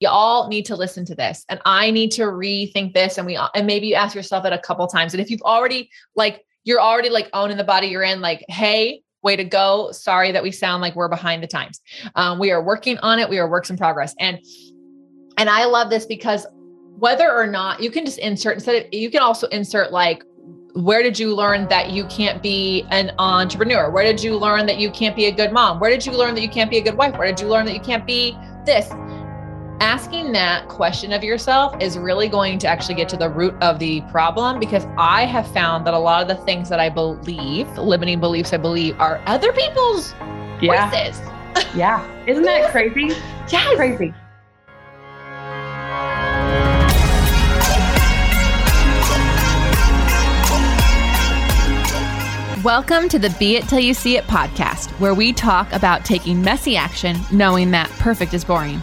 you all need to listen to this and I need to rethink this. And we, and maybe you ask yourself it a couple times. And if you've already like, you're already like owning the body you're in, like, Hey, way to go. Sorry that we sound like we're behind the times. Um, we are working on it. We are works in progress. And, and I love this because whether or not you can just insert instead of, you can also insert like, where did you learn that you can't be an entrepreneur? Where did you learn that you can't be a good mom? Where did you learn that you can't be a good wife? Where did you learn that you can't be this? Asking that question of yourself is really going to actually get to the root of the problem because I have found that a lot of the things that I believe, limiting beliefs I believe, are other people's yeah. voices. yeah. Isn't that crazy? Yeah. Crazy. Welcome to the Be It Till You See It podcast, where we talk about taking messy action knowing that perfect is boring.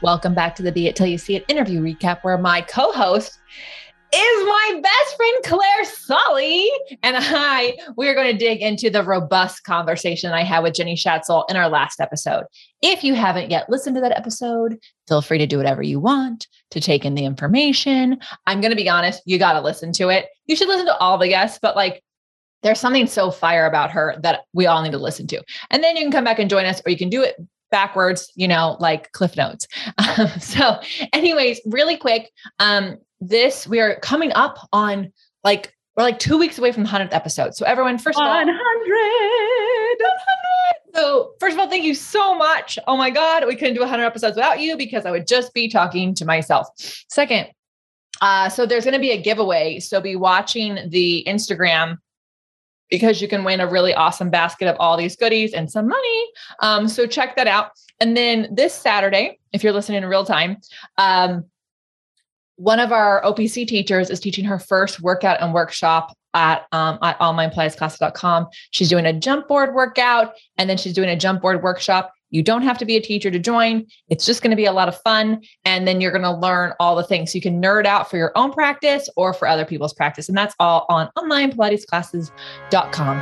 Welcome back to the Be It Till You See It interview recap, where my co host is my best friend Claire Solly. And I, we are going to dig into the robust conversation I had with Jenny Schatzle in our last episode. If you haven't yet listened to that episode, feel free to do whatever you want to take in the information. I'm going to be honest, you got to listen to it. You should listen to all the guests, but like, there's something so fire about her that we all need to listen to. And then you can come back and join us, or you can do it backwards, you know, like cliff notes. Um, so, anyways, really quick, um, this we are coming up on like we're like two weeks away from the hundredth episode. So, everyone, first 100. of all, 100. So, first of all, thank you so much. Oh my God, we couldn't do 100 episodes without you because I would just be talking to myself. Second, uh, so there's going to be a giveaway. So, be watching the Instagram because you can win a really awesome basket of all these goodies and some money. Um, so check that out. And then this Saturday, if you're listening in real time, um, one of our OPC teachers is teaching her first workout and workshop at um, at onlinepilatesclasses.com. She's doing a jump board workout and then she's doing a jump board workshop. You don't have to be a teacher to join. It's just going to be a lot of fun. And then you're going to learn all the things. You can nerd out for your own practice or for other people's practice. And that's all on onlinepilatesclasses.com.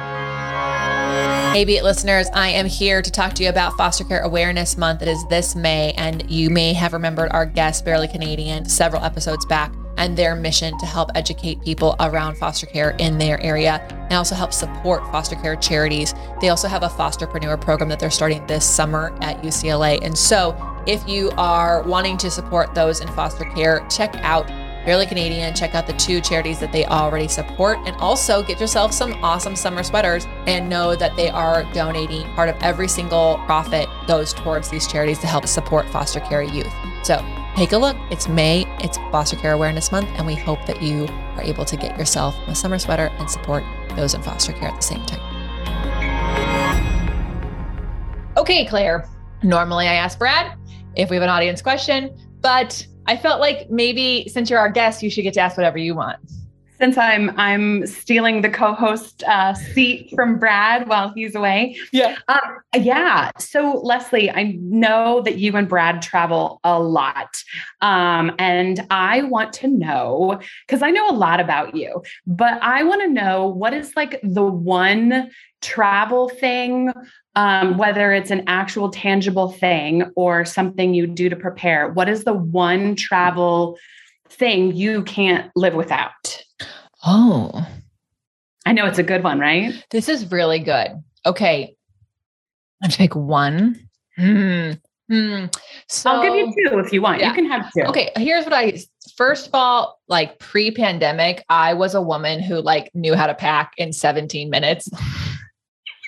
Hey, Be It listeners, I am here to talk to you about Foster Care Awareness Month. It is this May, and you may have remembered our guest, Barely Canadian, several episodes back and their mission to help educate people around foster care in their area and also help support foster care charities. They also have a fosterpreneur program that they're starting this summer at UCLA. And so, if you are wanting to support those in foster care, check out Barely Canadian. Check out the two charities that they already support and also get yourself some awesome summer sweaters and know that they are donating part of every single profit goes towards these charities to help support foster care youth. So take a look. It's May, it's Foster Care Awareness Month, and we hope that you are able to get yourself a summer sweater and support those in foster care at the same time. Okay, Claire. Normally I ask Brad if we have an audience question, but I felt like maybe since you're our guest, you should get to ask whatever you want since I'm I'm stealing the co-host uh, seat from Brad while he's away. Yeah. Um, yeah. So Lesley, I know that you and Brad travel a lot, um, and I want to know because I know a lot about you, but I want to know what is like the one travel thing. Um, whether it's an actual tangible thing or something you do to prepare, what is the one travel thing you can't live without? Oh, I know it's a good one, right? This is really good. Okay. I'm take one. Hmm. Hmm. So I'll give you two if you want. Yeah. You can have two. Okay. Here's what I first of all, like pre-pandemic, I was a woman who like knew how to pack in 17 minutes.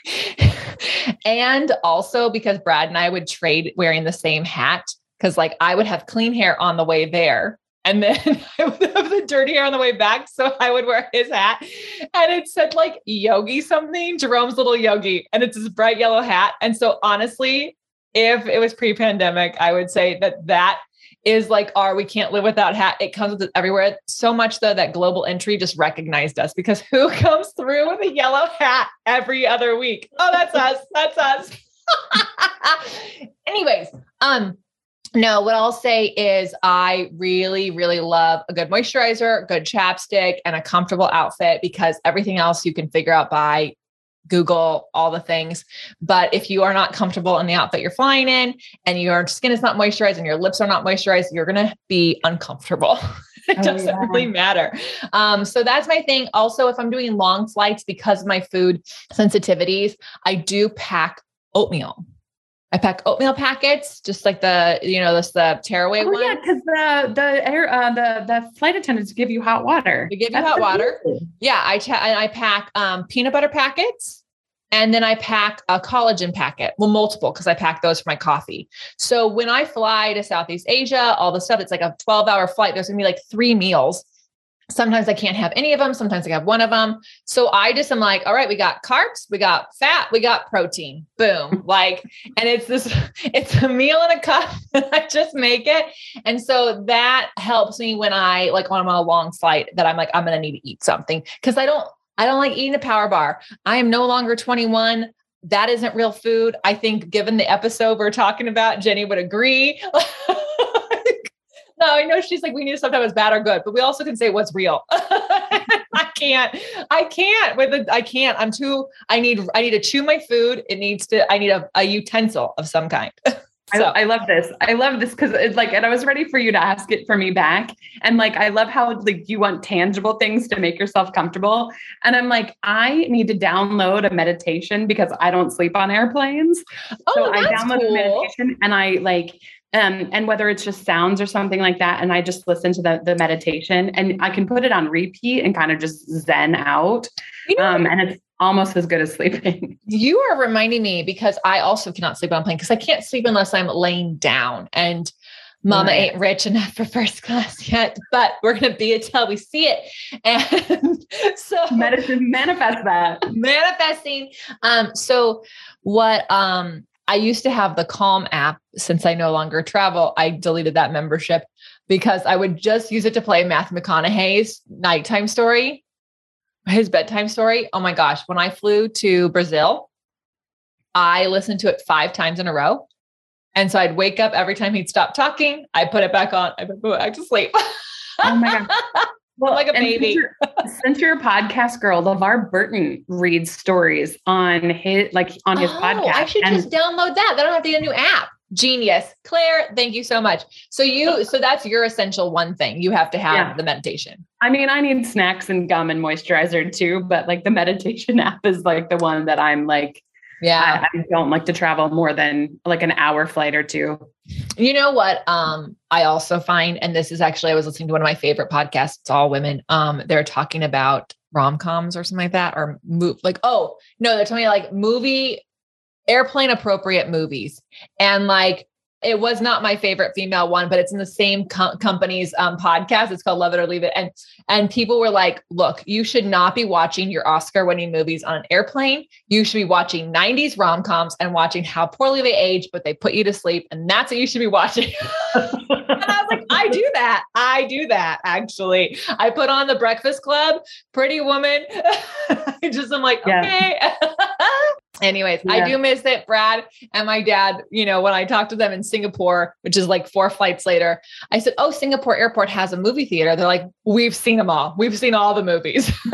and also because Brad and I would trade wearing the same hat because like I would have clean hair on the way there and then I would have the dirty hair on the way back. So I would wear his hat. And it said like yogi something, Jerome's little yogi. And it's this bright yellow hat. And so honestly, if it was pre pandemic, I would say that that is like our we can't live without hat. It comes with it everywhere. So much though that global entry just recognized us because who comes through with a yellow hat every other week? Oh, that's us. That's us. Anyways, um, no, what I'll say is I really, really love a good moisturizer, good chapstick, and a comfortable outfit because everything else you can figure out by Google, all the things. But if you are not comfortable in the outfit you're flying in and your skin is not moisturized and your lips are not moisturized, you're going to be uncomfortable. it oh, doesn't yeah. really matter. Um, so that's my thing. Also, if I'm doing long flights because of my food sensitivities, I do pack oatmeal. I pack oatmeal packets, just like the you know this the tearaway oh, one. Yeah, because the the air uh, the the flight attendants give you hot water. They give you That's hot water. Yeah, I and I pack um, peanut butter packets, and then I pack a collagen packet. Well, multiple because I pack those for my coffee. So when I fly to Southeast Asia, all the stuff, it's like a twelve hour flight. There's gonna be like three meals Sometimes I can't have any of them. Sometimes I have one of them. So I just am like, all right, we got carbs, we got fat, we got protein. Boom. like, and it's this, it's a meal in a cup. I just make it. And so that helps me when I like when I'm on a long flight that I'm like, I'm gonna need to eat something. Cause I don't, I don't like eating a power bar. I am no longer 21 that isn't real food. I think, given the episode we're talking about, Jenny would agree. No, I know she's like, we need to sometimes bad or good, but we also can say what's real. I can't, I can't with it. I can't. I'm too, I need, I need to chew my food. It needs to, I need a, a utensil of some kind. So. I, I, love this. I love this because it's like, and I was ready for you to ask it for me back. And like, I love how like you want tangible things to make yourself comfortable. And I'm like, I need to download a meditation because I don't sleep on airplanes. Oh, so I download cool. a meditation and I like um, and whether it's just sounds or something like that and i just listen to the, the meditation and i can put it on repeat and kind of just zen out you know, um, and it's almost as good as sleeping. You are reminding me because i also cannot sleep on plane because i can't sleep unless i'm laying down and mama right. ain't rich enough for first class yet but we're going to be it till we see it. And so medicine manifest that. Manifesting. Um so what um I used to have the Calm app since I no longer travel. I deleted that membership because I would just use it to play Matthew McConaughey's nighttime story, his bedtime story. Oh my gosh. When I flew to Brazil, I listened to it five times in a row. And so I'd wake up every time he'd stop talking. I put it back on. I put it back to sleep. oh my God. Well, like a baby. Since you're, since you're, a podcast girl, LeVar Burton reads stories on his like on his oh, podcast. I should and- just download that. I don't have to get a new app. Genius. Claire, thank you so much. So you so that's your essential one thing. You have to have yeah. the meditation. I mean, I need snacks and gum and moisturizer too, but like the meditation app is like the one that I'm like yeah. I, I, don't like to travel more than like an hour flight or two. You know what? Um, I also find, and this is actually, I was listening to one of my favorite podcasts, it's all women. Um, they're talking about rom-coms or something like that, or move like, oh no, they're telling me like movie airplane appropriate movies. And like it was not my favorite female one, but it's in the same co- company's um, podcast. It's called Love It or Leave It, and and people were like, "Look, you should not be watching your Oscar-winning movies on an airplane. You should be watching '90s rom-coms and watching how poorly they age, but they put you to sleep, and that's what you should be watching." and I was like, "I do that. I do that. Actually, I put on The Breakfast Club, Pretty Woman. Just I just am like, okay." Anyways, yeah. I do miss it, Brad and my dad. You know, when I talked to them in Singapore, which is like four flights later, I said, Oh, Singapore airport has a movie theater. They're like, We've seen them all. We've seen all the movies.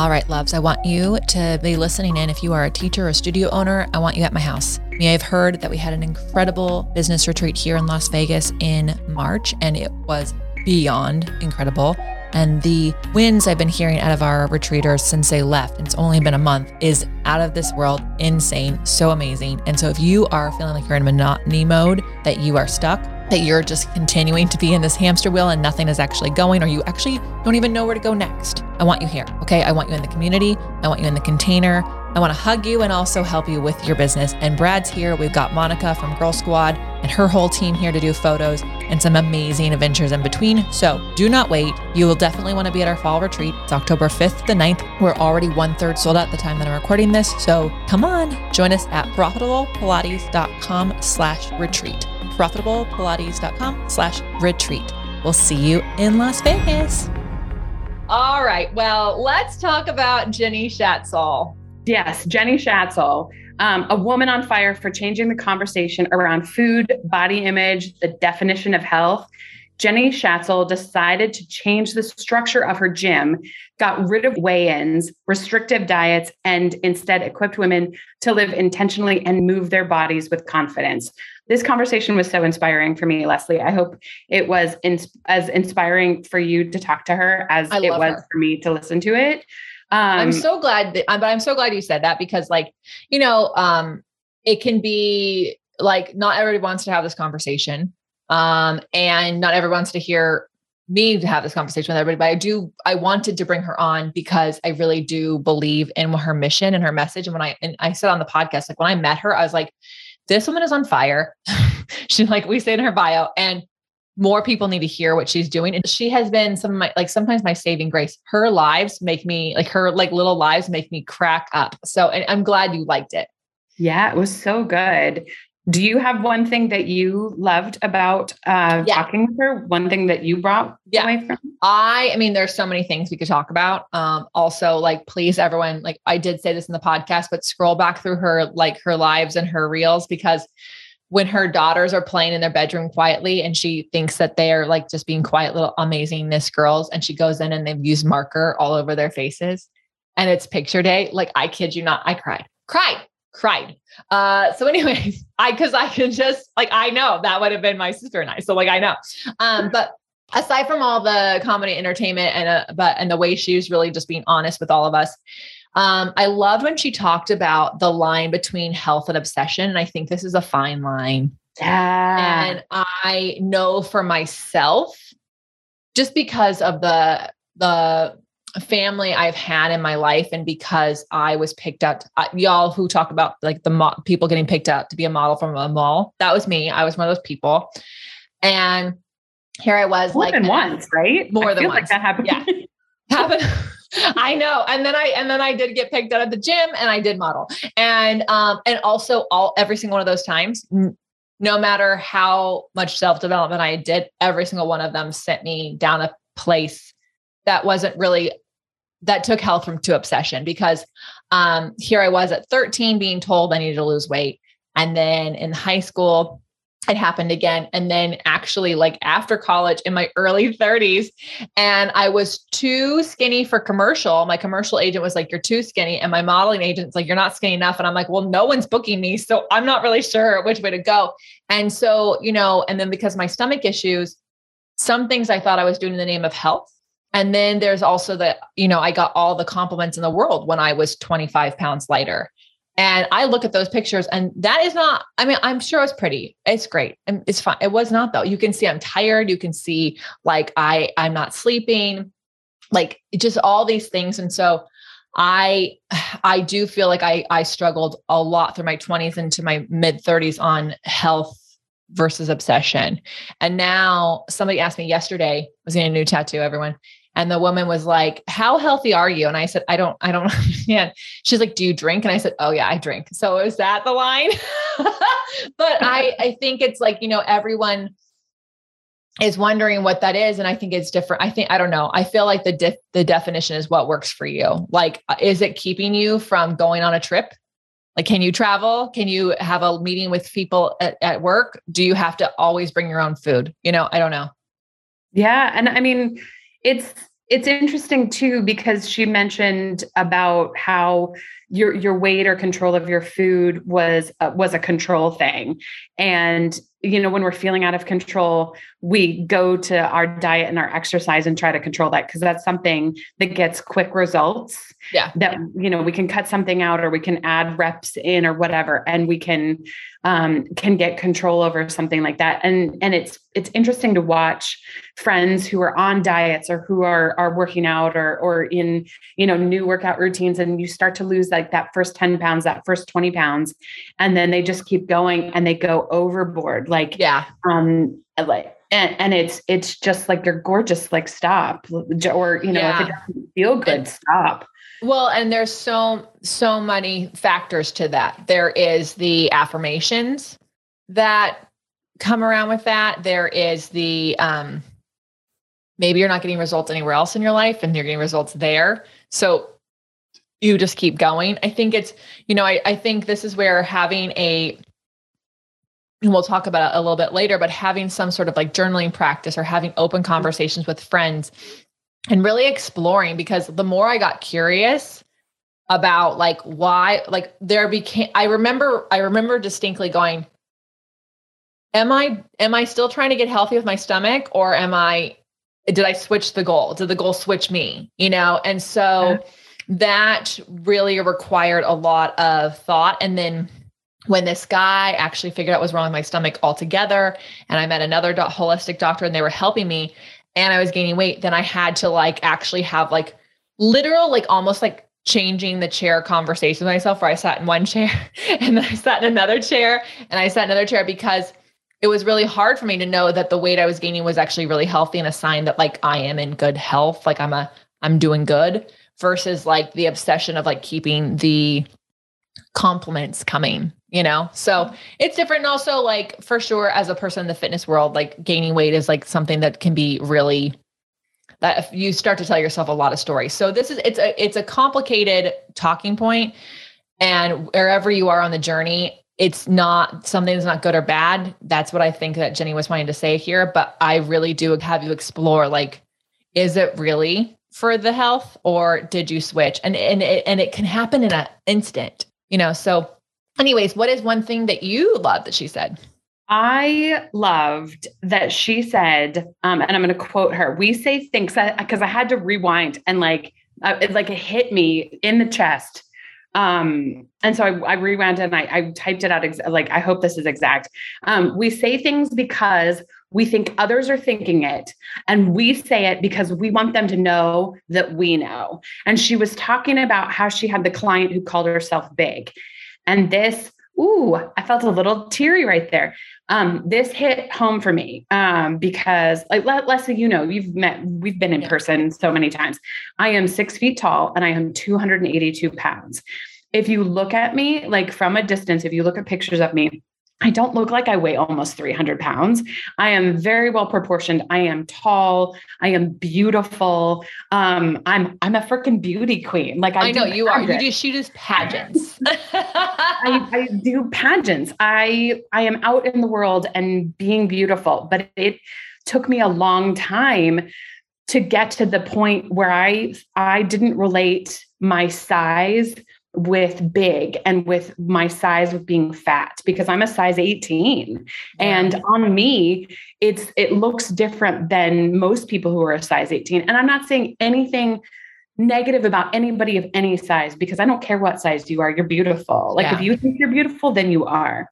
all right, loves, I want you to be listening in. If you are a teacher or studio owner, I want you at my house. You may have heard that we had an incredible business retreat here in Las Vegas in March, and it was beyond incredible. And the wins I've been hearing out of our retreaters since they left, and it's only been a month, is out of this world, insane, so amazing. And so if you are feeling like you're in monotony mode, that you are stuck, that you're just continuing to be in this hamster wheel and nothing is actually going, or you actually don't even know where to go next, I want you here. Okay. I want you in the community. I want you in the container. I want to hug you and also help you with your business. And Brad's here. We've got Monica from Girl Squad and her whole team here to do photos and some amazing adventures in between. So do not wait. You will definitely want to be at our fall retreat. It's October 5th to 9th. We're already one third sold out at the time that I'm recording this. So come on, join us at profitablepilates.com slash retreat. profitablepilates.com slash retreat. We'll see you in Las Vegas. All right. Well, let's talk about Jenny Schatzle. Yes, Jenny Schatzle, um, a woman on fire for changing the conversation around food, body image, the definition of health. Jenny Schatzle decided to change the structure of her gym, got rid of weigh ins, restrictive diets, and instead equipped women to live intentionally and move their bodies with confidence. This conversation was so inspiring for me, Lesley. I hope it was in, as inspiring for you to talk to her as it was her. for me to listen to it. Um, I'm so glad that, but I'm so glad you said that because, like, you know, um, it can be like not everybody wants to have this conversation, um, and not everyone wants to hear me to have this conversation with everybody. But I do, I wanted to bring her on because I really do believe in her mission and her message. And when I and I said on the podcast, like when I met her, I was like, this woman is on fire. She's like we say in her bio, and more people need to hear what she's doing. And she has been some of my, like sometimes my saving grace. Her lives make me, like her like little lives make me crack up. So I'm glad you liked it. Yeah, it was so good. Do you have one thing that you loved about uh, yeah. talking with her? One thing that you brought yeah. away from? I, I mean, there's so many things we could talk about. Um, also, like, please, everyone, like I did say this in the podcast, but scroll back through her, like her lives and her reels because when her daughters are playing in their bedroom quietly and she thinks that they're like just being quiet little amazingness girls and she goes in and they've used marker all over their faces and it's picture day like i kid you not i cried. Cried. Cried. Uh so anyways i because i can just like i know that would have been my sister and i so like i know. Um but aside from all the comedy entertainment and uh, but and the way she was really just being honest with all of us um, I loved when she talked about the line between health and obsession. And I think this is a fine line. Yeah. And I know for myself, just because of the the family I've had in my life, and because I was picked up, uh, y'all who talk about like the mo- people getting picked up to be a model from a mall, that was me. I was one of those people, and here I was, more like than once, right? More I than once. Like that happened. Yeah, happened. I know. And then I and then I did get picked up at the gym and I did model. And um and also all every single one of those times no matter how much self-development I did, every single one of them sent me down a place that wasn't really that took health from to obsession because um here I was at 13 being told I needed to lose weight. And then in high school, it happened again. And then actually, like after college in my early 30s, and I was too skinny for commercial. My commercial agent was like, You're too skinny. And my modeling agent's like, You're not skinny enough. And I'm like, Well, no one's booking me. So I'm not really sure which way to go. And so, you know, and then because my stomach issues, some things I thought I was doing in the name of health. And then there's also the, you know, I got all the compliments in the world when I was 25 pounds lighter. And I look at those pictures and that is not, I mean, I'm sure it's pretty. It's great. And it's fine. It was not though. You can see I'm tired. You can see like I I'm not sleeping, like just all these things. And so I I do feel like I I struggled a lot through my 20s into my mid 30s on health versus obsession. And now somebody asked me yesterday, was getting a new tattoo, everyone. And the woman was like, How healthy are you? And I said, I don't, I don't understand. She's like, Do you drink? And I said, Oh yeah, I drink. So is that the line? but I, I think it's like, you know, everyone is wondering what that is. And I think it's different. I think, I don't know. I feel like the def- the definition is what works for you. Like, uh, is it keeping you from going on a trip? Like, can you travel? Can you have a meeting with people at, at work? Do you have to always bring your own food? You know, I don't know. Yeah. And I mean, it's it's interesting too because she mentioned about how your your weight or control of your food was uh, was a control thing. And you know when we're feeling out of control we go to our diet and our exercise and try to control that because that's something that gets quick results yeah. that you know we can cut something out or we can add reps in or whatever and we can um, can get control over something like that. And and it's it's interesting to watch friends who are on diets or who are are working out or or in you know new workout routines, and you start to lose like that first ten pounds, that first twenty pounds, and then they just keep going and they go overboard. Like yeah, um, like and, and it's it's just like you're gorgeous like stop or you know yeah. if it doesn't feel good stop well and there's so so many factors to that. There is the affirmations that come around with that. There is the um maybe you're not getting results anywhere else in your life and you're getting results there. So you just keep going. I think it's you know i, I think this is where having a and we'll talk about it a little bit later, but having some sort of like journaling practice or having open conversations with friends and really exploring because the more I got curious about like why, like there became, I remember, I remember distinctly going, am I, am I still trying to get healthy with my stomach or am I, did I switch the goal? Did the goal switch me? You know? And so that really required a lot of thought. And then when this guy actually figured out what was wrong with my stomach altogether and i met another do- holistic doctor and they were helping me and i was gaining weight then i had to like actually have like literal like almost like changing the chair conversation with myself where i sat in one chair and then i sat in another chair and i sat in another chair because it was really hard for me to know that the weight i was gaining was actually really healthy and a sign that like i am in good health like i'm a i'm doing good versus like the obsession of like keeping the compliments coming you know? So it's different. And also like for sure as a person in the fitness world like gaining weight is like something that can be really that if you start to tell yourself a lot of stories. So this is it's a it's a complicated talking point. And wherever you are on the journey it's not something that's not good or bad. That's what i think that jenny was wanting to say here. But i really do have you explore like is it really for the health or did you switch? And and it, and it can happen in an instant you know? So anyways what is one thing that you love that she said I loved that she said, um, and I'm going to quote her. We say things because I, I, had to rewind and like, uh, it, like it hit me in the chest. Um, and so I, I rewound and I, I typed it out. Ex- like, I hope this is exact. Um, we say things because we think others are thinking it, and we say it because we want them to know that we know. And she was talking about how she had the client who called herself big. And this, ooh, I felt a little teary right there. Um, this hit home for me um, because, like Leslie, you know, you've met, we've been in person so many times. I am six feet tall and I am 282 pounds. If you look at me, like from a distance, if you look at pictures of me, I don't look like I weigh almost 300 pounds. I am very well proportioned. I am tall. I am beautiful. Um, I'm I'm a freaking beauty queen. Like I, I know you pageants. are. You do she does pageants. I, I do pageants. I I am out in the world and being beautiful, but it took me a long time to get to the point where I I didn't relate my size with big and with my size with being fat because I'm a size 18 yeah. and on me it's it looks different than most people who are a size 18 and I'm not saying anything negative about anybody of any size because I don't care what size you are you're beautiful like yeah. if you think you're beautiful then you are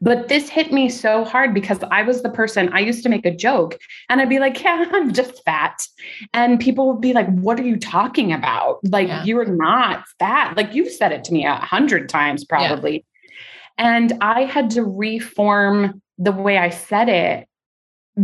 but this hit me so hard because I was the person I used to make a joke and I'd be like, Yeah, I'm just fat. And people would be like, What are you talking about? Like, yeah. you're not fat. Like, you've said it to me a hundred times probably. Yeah. And I had to reform the way I said it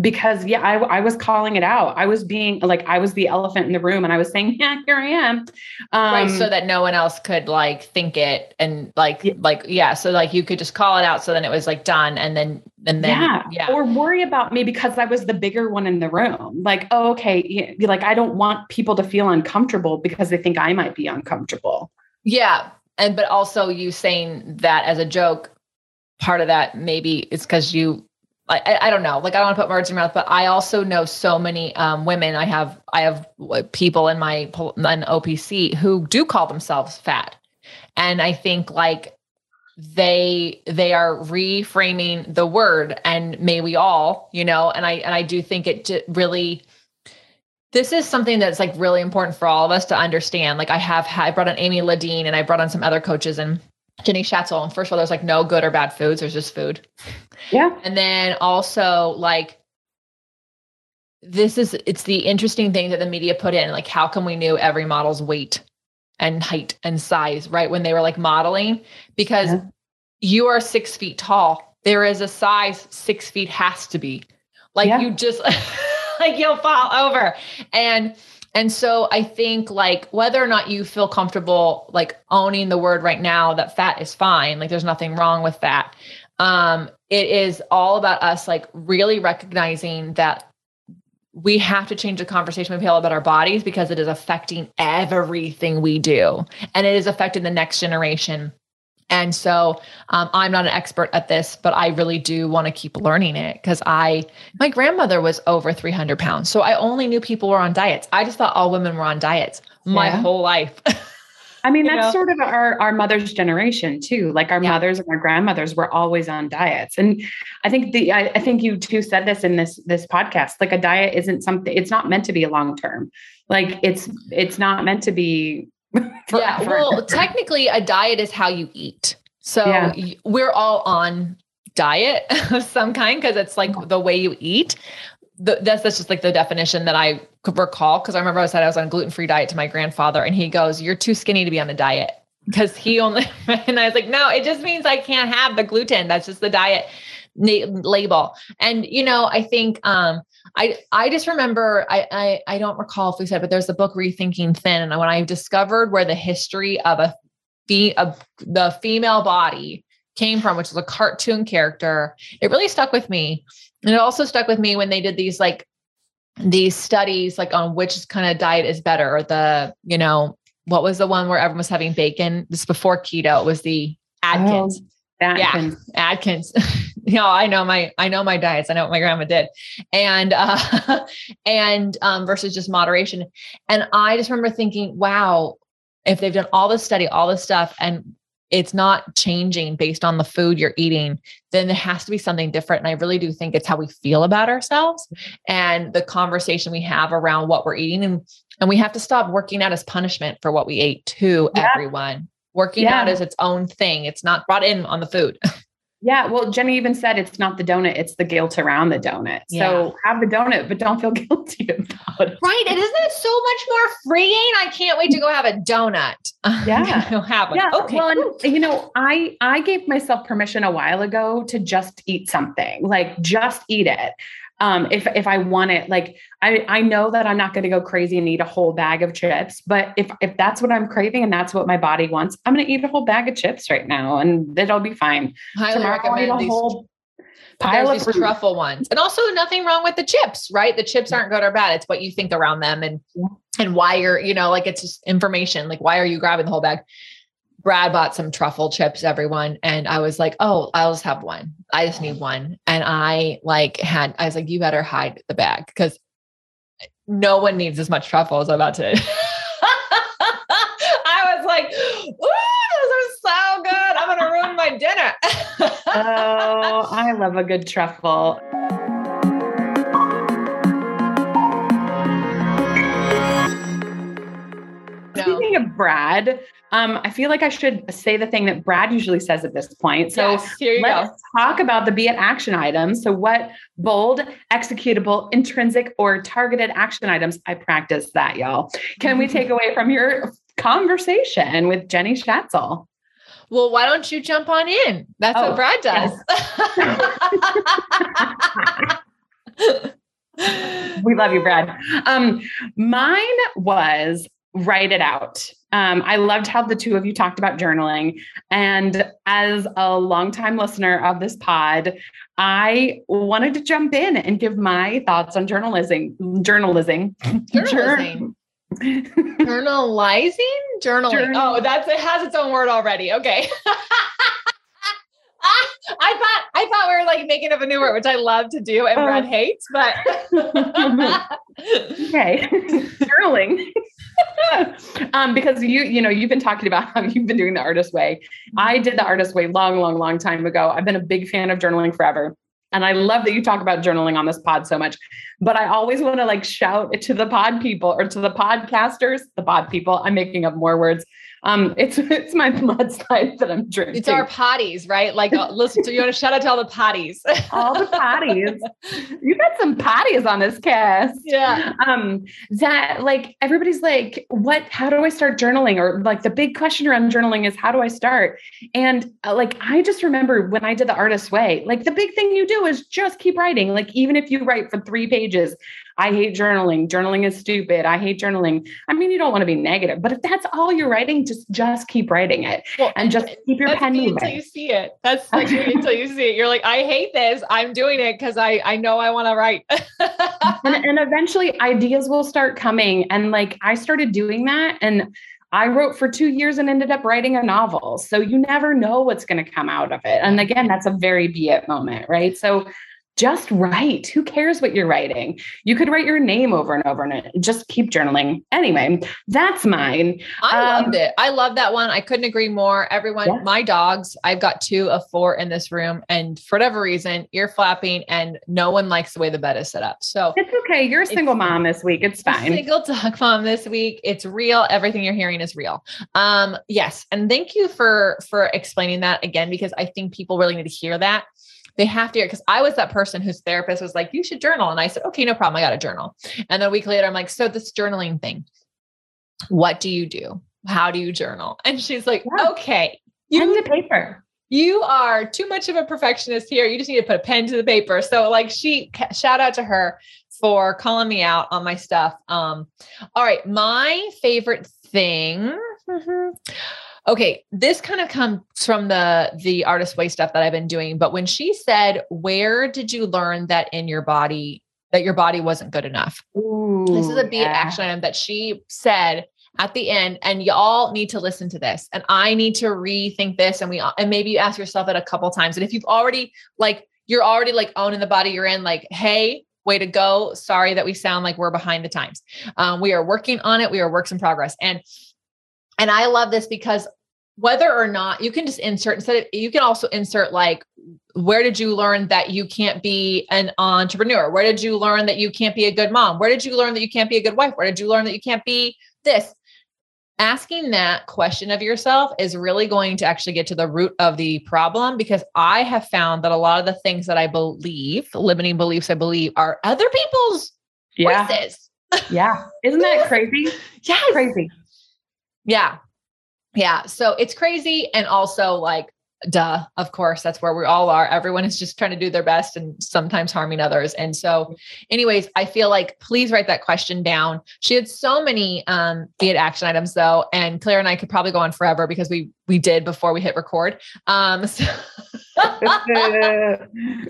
because yeah I, I was calling it out i was being like i was the elephant in the room and i was saying yeah here i am um, right so that no one else could like think it and like yeah. like yeah so like you could just call it out so then it was like done and then and then yeah, yeah. or worry about me because i was the bigger one in the room like oh, okay like i don't want people to feel uncomfortable because they think i might be uncomfortable yeah and but also you saying that as a joke part of that maybe is because you I, I don't know. Like I don't want to put words in your mouth, but I also know so many um, women. I have I have people in my in OPC who do call themselves fat, and I think like they they are reframing the word, and may we all, you know. And I and I do think it really. This is something that's like really important for all of us to understand. Like I have I brought on Amy Ladine and I brought on some other coaches and Jenny Schatzle. And first of all, there's like no good or bad foods. There's just food. Yeah. And then also like this is it's the interesting thing that the media put in like how come we knew every model's weight and height and size right when they were like modeling because yeah. you are six feet tall there is a size six feet has to be like yeah. you just like you'll fall over and and so i think like whether or not you feel comfortable like owning the word right now that fat is fine like there's nothing wrong with that. Um it is all about us like really recognizing that we have to change the conversation we feel about our bodies because it is affecting everything we do. And it is affecting the next generation and so um, i'm not an expert at this but i really do want to keep learning it because i my grandmother was over 300 pounds so i only knew people were on diets i just thought all women were on diets my yeah. whole life I mean, that's know? sort of our, our mother's generation too. Like our yeah. mothers and our grandmothers were always on diets. And I think the, I, I, think you too said this in this, this podcast, like a diet isn't something, it's not meant to be a long-term. Like it's, it's not meant to be. yeah. Well, technically a diet is how you eat. So yeah. we're all on diet of some kind because it's like the way you eat the, that's that's just like the definition that I could recall because I remember I said I was on a gluten free diet to my grandfather, and he goes, "You're too skinny to be on the diet." Because he only, and I was like, "No, it just means I can't have the gluten. That's just the diet na- label." And you know, I think um, I I just remember I, I I don't recall if we said, but there's a book Rethinking Thin, and when I discovered where the history of a fe- of the female body came from, which is a cartoon character, it really stuck with me and it also stuck with me when they did these like these studies like on which kind of diet is better or the, you know, what was the one where everyone was having bacon? This before keto. It was the Atkins. Oh, Atkins. Yeah, Atkins. you know, I know my I know my diets. I know what my grandma did. And uh and um versus just moderation. And I just remember thinking, wow, if they've done all this study, all this stuff, and it's not changing based on the food you're eating, then there has to be something different. And I really do think it's how we feel about ourselves and the conversation we have around what we're eating. And, and we have to stop working out as punishment for what we ate to yeah. everyone. Working yeah. out is its own thing. It's not brought in on the food. Yeah. Well, Jenny even said it's not the donut, it's the guilt around the donut. Yeah. So have the donut, but don't feel guilty about it. Right. And isn't it so much more freeing? I can't wait to go have a donut. Yeah. Go have one. Yeah. Okay. Well, and, you know, I I gave myself permission a while ago to just eat something, like just eat it um, if if I want it. Like I I know that I'm not going to go crazy and eat a whole bag of chips, but if if that's what I'm craving and that's what my body wants, I'm going to eat a whole bag of chips right now, and it'll be fine. Highly Tomorrow, recommend these. Whole, Pile there's these truffle ones, and also nothing wrong with the chips, right? The chips aren't good or bad. It's what you think around them, and and why you're, you know, like it's just information. Like why are you grabbing the whole bag? Brad bought some truffle chips, everyone. And I was like, oh, I'll just have one. I just need one. And I like had, I was like, you better hide the bag because no one needs as much truffle as I'm about to. I was like, ooh, those are so good. I'm going to ruin my dinner. oh, I love a good truffle. Speaking of Brad, um, I feel like I should say the thing that Brad usually says at this point. So yes, let's go. talk about the be it action items. So, what bold, executable, intrinsic, or targeted action items? I practice that, y'all. Can we take away from your conversation with Jenny Schatzle? Well, why don't you jump on in? That's oh, what Brad does. Yes. we love you, Brad. Um, mine was write it out. Um, I loved how the two of you talked about journaling. And as a longtime listener of this pod, I wanted to jump in and give my thoughts on journalism. Journalism. Journalism. Journalizing? Journaling. Journal- oh, that's it has its own word already. Okay. I thought I thought we were like making up a new word, which I love to do and Brad oh. hates, but okay. Journaling. um, because you, you know, you've been talking about how you've been doing the artist way. I did the artist way long, long, long time ago. I've been a big fan of journaling forever. And I love that you talk about journaling on this pod so much. But I always want to like shout to the pod people or to the podcasters, the pod people. I'm making up more words. Um, it's it's my mudslide that I'm drinking. It's our potties, right? Like, uh, listen, so you want to shout out to all the potties. all the potties. you got some potties on this cast. Yeah. Um, that like everybody's like, what? How do I start journaling? Or like the big question around journaling is how do I start? And uh, like I just remember when I did the artist's way, like the big thing you do is just keep writing. Like even if you write for three pages, I hate journaling. Journaling is stupid. I hate journaling. I mean, you don't want to be negative, but if that's all you're writing, just just keep writing it well, and just keep your pen moving until you see it. That's like until you see it. You're like, I hate this. I'm doing it because I I know I want to write. and, and eventually, ideas will start coming. And like I started doing that, and I wrote for two years and ended up writing a novel. So you never know what's going to come out of it. And again, that's a very be it moment, right? So just write. Who cares what you're writing? You could write your name over and over and just keep journaling. Anyway, that's mine. I um, loved it. I love that one. I couldn't agree more. Everyone, yeah. my dogs, I've got two of four in this room, and for whatever reason, ear flapping, and no one likes the way the bed is set up. So it's okay. You're a single mom this week. It's fine. Single dog mom this week. It's real. Everything you're hearing is real. Um, yes, and thank you for for explaining that again because I think people really need to hear that they have to because I was that person whose therapist was like, you should journal. And I said, okay, no problem. I got a journal. And then a week later, I'm like, so this journaling thing, what do you do? How do you journal? And she's like, yeah. okay, you pen to paper. You are too much of a perfectionist here. You just need to put a pen to the paper. So like she shout out to her for calling me out on my stuff. Um, all right, my favorite thing. Mm-hmm okay this kind of comes from the the artist way stuff that i've been doing but when she said where did you learn that in your body that your body wasn't good enough Ooh, this is a beat yeah. action item that she said at the end and y'all need to listen to this and i need to rethink this and we and maybe you ask yourself it a couple times and if you've already like you're already like owning the body you're in like hey way to go sorry that we sound like we're behind the times um, we are working on it we are works in progress and and I love this because whether or not you can just insert instead of, you can also insert like where did you learn that you can't be an entrepreneur? Where did you learn that you can't be a good mom? Where did you learn that you can't be a good wife? Where did you learn that you can't be this? Asking that question of yourself is really going to actually get to the root of the problem because i have found that a lot of the things that i believe limiting beliefs i believe are other people's yeah. voices. Yeah. Isn't that crazy? Yeah crazy yeah yeah. So it's crazy. And also, like, duh, of course, that's where we all are. Everyone is just trying to do their best and sometimes harming others. And so, anyways, I feel like please write that question down. She had so many um be it action items though. And Claire and I could probably go on forever because we we did before we hit record. Um so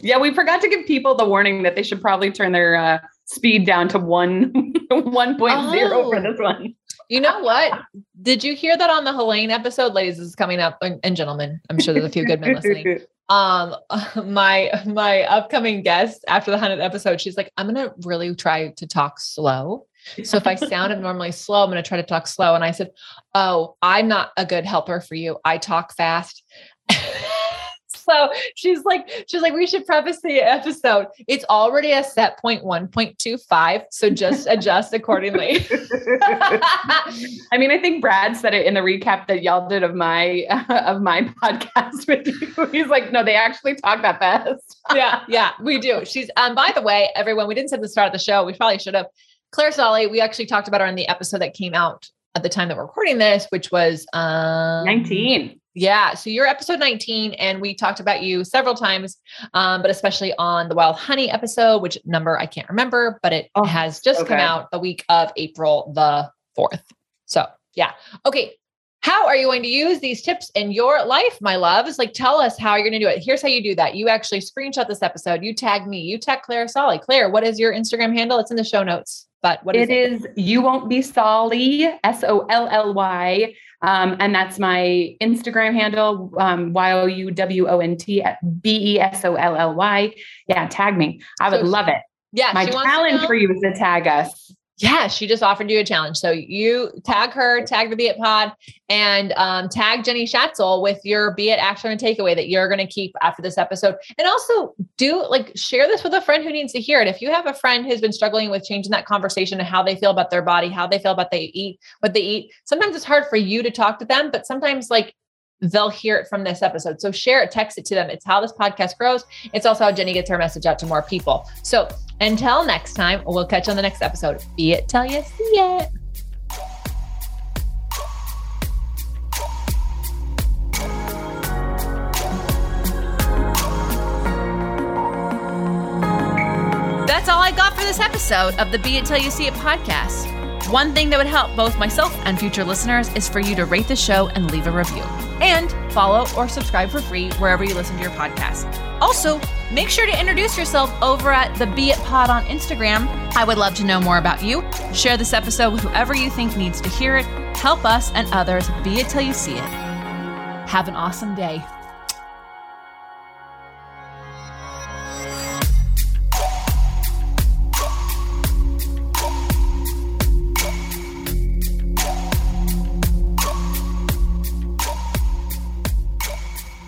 yeah, we forgot to give people the warning that they should probably turn their uh, speed down to one 1.0 oh. for this one. You know what? Did you hear that on the Helene episode? Ladies, this is coming up and gentlemen. I'm sure there's a few good men listening. Um, my my upcoming guest after the 100th episode, she's like, I'm gonna really try to talk slow. So if I sound abnormally slow, I'm gonna try to talk slow. And I said, Oh, I'm not a good helper for you. I talk fast. so she's like, she's like, we should preface the episode. It's already a set point 1.25. So just adjust accordingly. I mean, I think Brad said it in the recap that y'all did of my uh, of my podcast with you. He's like, no, they actually talk that fast. yeah, yeah, we do. She's um, by the way, everyone, we didn't say the start of the show. We probably should have. Claire Solly, we actually talked about her in the episode that came out at the time that we're recording this, which was um, 19. Yeah. So you're episode 19, and we talked about you several times, um, but especially on the Wild Honey episode, which number I can't remember, but it oh, has just okay. come out the week of April the 4th. So, yeah. Okay. How are you going to use these tips in your life, my loves? Like, tell us how you're going to do it. Here's how you do that. You actually screenshot this episode. You tag me. You tag Claire Solly. Claire, what is your Instagram handle? It's in the show notes. But what is it? It is you won't be Solly, S O L L Y. Um, and that's my Instagram handle, um, Y O U W O N T B E S O L L Y. Yeah, tag me. I would so, love it. Yeah. My challenge for you is to tag us. Yeah, she just offered you a challenge. So you tag her, tag the Be It Pod, and um, tag Jenny Schatzle with your Be It action and takeaway that you're going to keep after this episode. And also do like share this with a friend who needs to hear it. If you have a friend who's been struggling with changing that conversation and how they feel about their body, how they feel about they eat, what they eat, sometimes it's hard for you to talk to them, but sometimes like they'll hear it from this episode. So share it, text it to them. It's how this podcast grows. It's also how Jenny gets her message out to more people. So until next time, we'll catch you on the next episode. Be it till you see it. That's all I got for this episode of the Be It Till You See It podcast. One thing that would help both myself and future listeners is for you to rate the show and leave a review. And follow or subscribe for free wherever you listen to your podcast. Also, make sure to introduce yourself over at the Be It Pod on Instagram. I would love to know more about you. Share this episode with whoever you think needs to hear it. Help us and others be it till you see it. Have an awesome day.